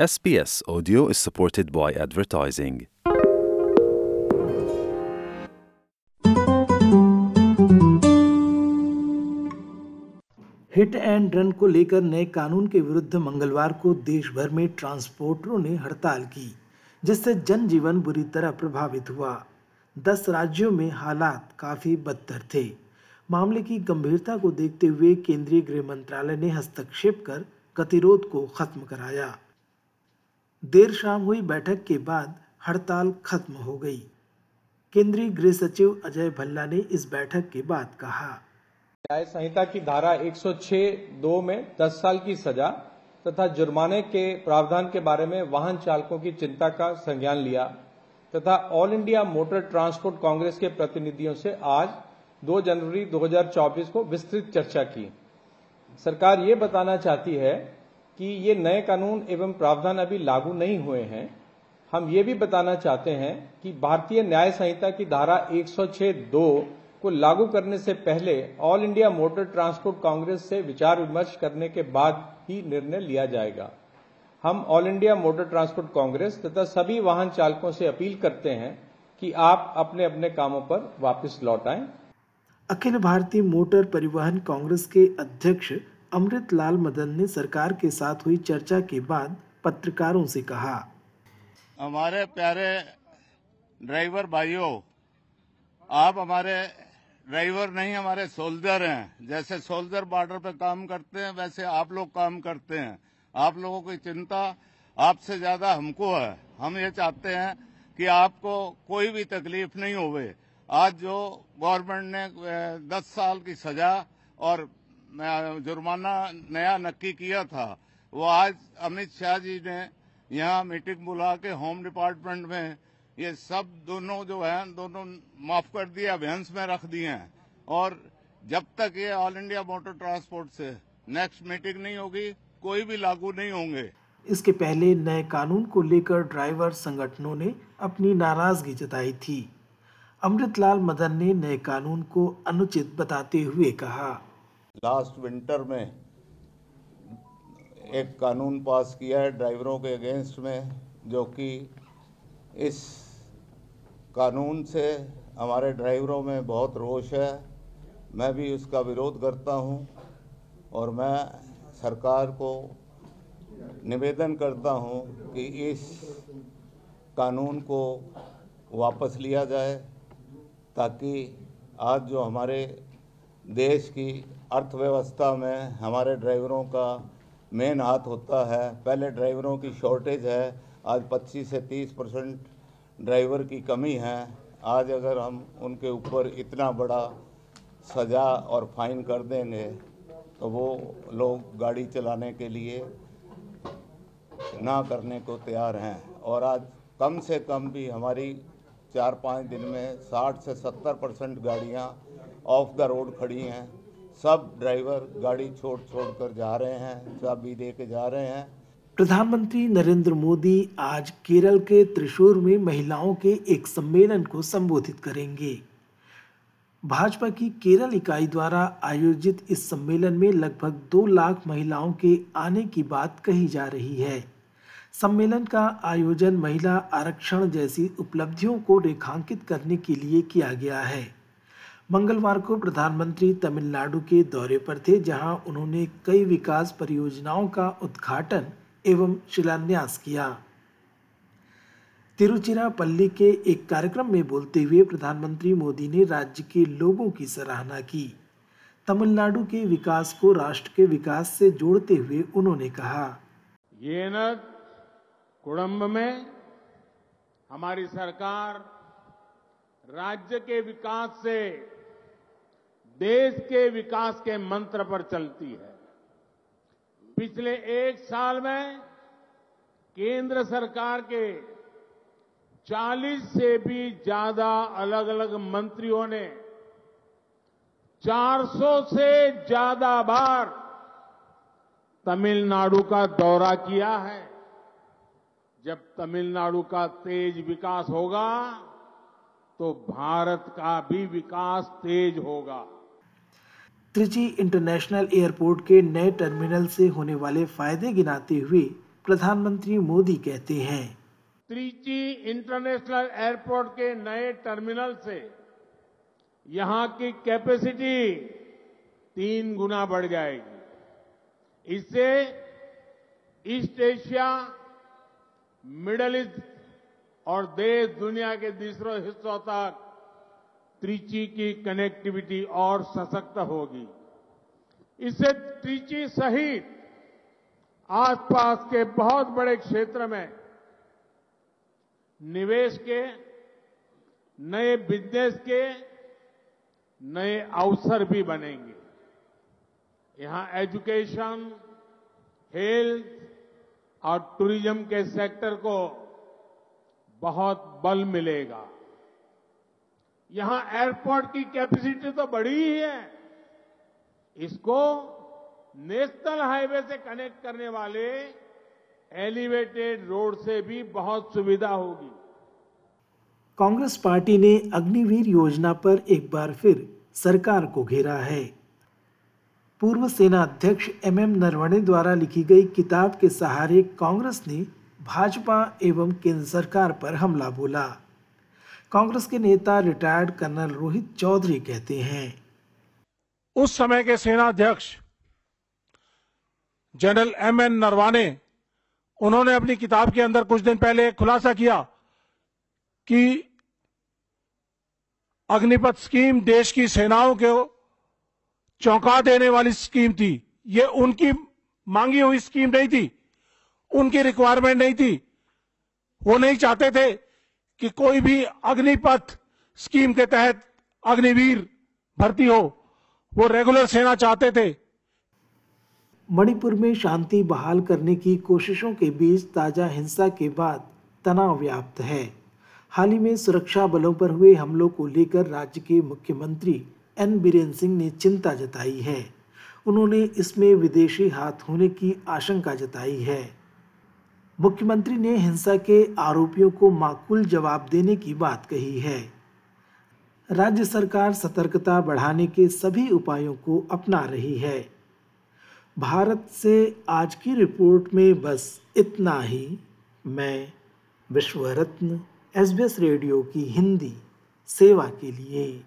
SBS Audio is supported by advertising. Hit and run को लेकर नए कानून के विरुद्ध मंगलवार को देश भर में ट्रांसपोर्टरों ने हड़ताल की, जिससे जनजीवन बुरी तरह प्रभावित हुआ। दस राज्यों में हालात काफ़ी बदतर थे। मामले की गंभीरता को देखते हुए केंद्रीय गृह मंत्रालय ने हस्तक्षेप कर गतिरोध को खत्म कराया। देर शाम हुई बैठक के बाद हड़ताल खत्म हो गई। केंद्रीय गृह सचिव अजय भल्ला ने इस बैठक के बाद कहा। न्याय संहिता की धारा 106 दो में 10 साल की सजा तथा जुर्माने के प्रावधान के बारे में वाहन चालकों की चिंता का संज्ञान लिया तथा all India Motor Transport Congress के प्रतिनिधियों से आज 2 जनवरी 2024 को विस्तृत चर्चा की। सरकार ये बताना चाहती है कि ये नए कानून एवं प्रावधान अभी लागू नहीं हुए हैं। हम ये भी बताना चाहते हैं कि भारतीय न्याय संहिता की धारा 106 दो को लागू करने से पहले all India Motor Transport Congress से विचार विमर्श करने के बाद ही निर्णय लिया जाएगा। हम all India Motor Transport Congress तथा सभी वाहन चालकों से अपील करते हैं कि आप अपने अपने कामों पर वापस लौट आएँ। अखिल भारतीय मोटर परिवहन कांग्रेस के अध्यक्ष अमृत लाल मदन ने सरकार के साथ हुई चर्चा के बाद पत्रकारों से कहा। हमारे प्यारे ड्राइवर भाइयों आप हमारे ड्राइवर नहीं हमारे सोल्जर हैं। जैसे सोल्जर बॉर्डर पे काम करते हैं वैसे आप लोग काम करते हैं। आप लोगों की चिंता आपसे ज़्यादा हमको है। हम ये चाहते हैं कि आपको कोई भी तकलीफ़ नहीं होवे। आज जो गवर्नमेंट ने अ, दस साल की सजा और जुर्माना नया नक्की किया था। वो आज अमित शाह जी ने यहाँ मीटिंग बुला के होम डिपार्टमेंट में ये सब दोनों जो है, दोनों माफ़ कर दिए, अभियांस में रख दिए हैं। और जब तक ये ऑल इंडिया मोटर ट्रांसपोर्ट से नेक्स्ट मीटिंग नहीं होगी, कोई भी लागू नहीं होंगे। इसके पहले नए कानून को लेकर ड्राइवर संगठनों ने अपनी नाराज़गी जताई थी। अमृतलाल मदन ने नए कानून को अनुचित बताते हुए कहा। लास्ट विंटर में एक कानून पास किया है ड्राइवरों के अगेंस्ट में, जो कि इस कानून से हमारे ड्राइवरों में बहुत रोष है। मैं भी उसका विरोध करता हूँ और मैं सरकार को निवेदन करता हूँ कि इस कानून को वापस लिया जाए, ताकि आज जो हमारे देश की अर्थव्यवस्था में हमारे ड्राइवरों का मेन हाथ होता है। पहले ड्राइवरों की शॉर्टेज है, आज 25 से 30 परसेंट ड्राइवर की कमी है। आज अगर हम उनके ऊपर इतना बड़ा सज़ा और फाइन कर देंगे तो वो लोग गाड़ी चलाने के लिए ना करने को तैयार हैं। और आज कम से कम भी हमारी चार पाँच दिन में 60 से 70 परसेंट गाड़ियाँ ऑफ़ द रोड खड़ी हैं। सब ड्राइवर गाड़ी छोड़ छोड़ कर जा रहे हैं चाबी दे के जा रहे हैं। प्रधानमंत्री नरेंद्र मोदी आज केरल के त्रिशूर में महिलाओं के एक सम्मेलन को संबोधित करेंगे। भाजपा की केरल इकाई द्वारा आयोजित इस सम्मेलन में लगभग दो लाख महिलाओं के आने की बात कही जा रही है। सम्मेलन का आयोजन महिला आरक्षण जैसी उपलब्धियों को रेखांकित करने के लिए किया गया है। मंगलवार को प्रधानमंत्री तमिलनाडु के दौरे पर थे, जहाँ उन्होंने कई विकास परियोजनाओं का उद्घाटन एवं शिलान्यास किया। तिरुचिरापल्ली के एक कार्यक्रम में बोलते हुए प्रधानमंत्री मोदी ने राज्य के लोगों की सराहना की। तमिलनाडु के विकास को राष्ट्र के विकास से जोड़ते हुए उन्होंने कहा येन कुड़म्ब में हमारी सरकार राज्य के विकास से देश के विकास के मंत्र पर चलती है। पिछले एक साल में केंद्र सरकार के 40 से भी ज़्यादा अलग अलग मंत्रियों ने 400 से ज़्यादा बार तमिलनाडु का दौरा किया है। जब तमिलनाडु का तेज विकास होगा तो भारत का भी विकास तेज होगा। त्रिची इंटरनेशनल एयरपोर्ट के नए टर्मिनल से होने वाले फ़ायदे गिनाते हुए प्रधानमंत्री मोदी कहते हैं। त्रिची इंटरनेशनल एयरपोर्ट के नए टर्मिनल से यहाँ की कैपेसिटी तीन गुना बढ़ जाएगी। इससे ईस्ट एशिया, मिडल ईस्ट और देश दुनिया के दूसरे हिस्सों तक त्रिची की कनेक्टिविटी और सशक्त होगी। इससे त्रिची सहित आसपास के बहुत बड़े क्षेत्र में निवेश के, नए बिज़नेस के, नए अवसर भी बनेंगे। यहाँ एजुकेशन हेल्थ और टूरिज़्म के सेक्टर को बहुत बल मिलेगा। यहाँ एयरपोर्ट की कैपेसिटी तो बड़ी ही है। इसको नेशनल हाईवे से कनेक्ट करने वाले एलिवेटेड रोड से भी बहुत सुविधा होगी। कांग्रेस पार्टी ने अग्निवीर योजना पर एक बार फिर सरकार को घेरा है। पूर्व सेना अध्यक्ष एम एम नरवणे द्वारा लिखी गई किताब के सहारे कांग्रेस ने भाजपा एवं केंद्र सरकार पर हमला बोला। कांग्रेस के नेता रिटायर्ड कर्नल रोहित चौधरी कहते हैं। उस समय के सेना अध्यक्ष जनरल एम एन नरवाने उन्होंने अपनी किताब के अंदर कुछ दिन पहले खुलासा किया कि अग्निपथ स्कीम देश की सेनाओं को चौंका देने वाली स्कीम थी। ये उनकी मांगी हुई स्कीम नहीं थी, उनकी रिक्वायरमेंट नहीं थी। वो नहीं चाहते थे कि कोई भी अग्निपथ स्कीम के तहत अग्निवीर भर्ती हो, वो रेगुलर सेना चाहते थे। मणिपुर में शांति बहाल करने की कोशिशों के बीच ताज़ा हिंसा के बाद तनाव व्याप्त है। हाल ही में सुरक्षा बलों पर हुए हमलों को लेकर राज्य के मुख्यमंत्री एन बीरेन सिंह ने चिंता जताई है। उन्होंने इसमें विदेशी हाथ होने की आशंका जताई है। मुख्यमंत्री ने हिंसा के आरोपियों को माकूल जवाब देने की बात कही है। राज्य सरकार सतर्कता बढ़ाने के सभी उपायों को अपना रही है। भारत से आज की रिपोर्ट में बस इतना ही। मैं विश्व रत्न एस रेडियो की हिंदी सेवा के लिए।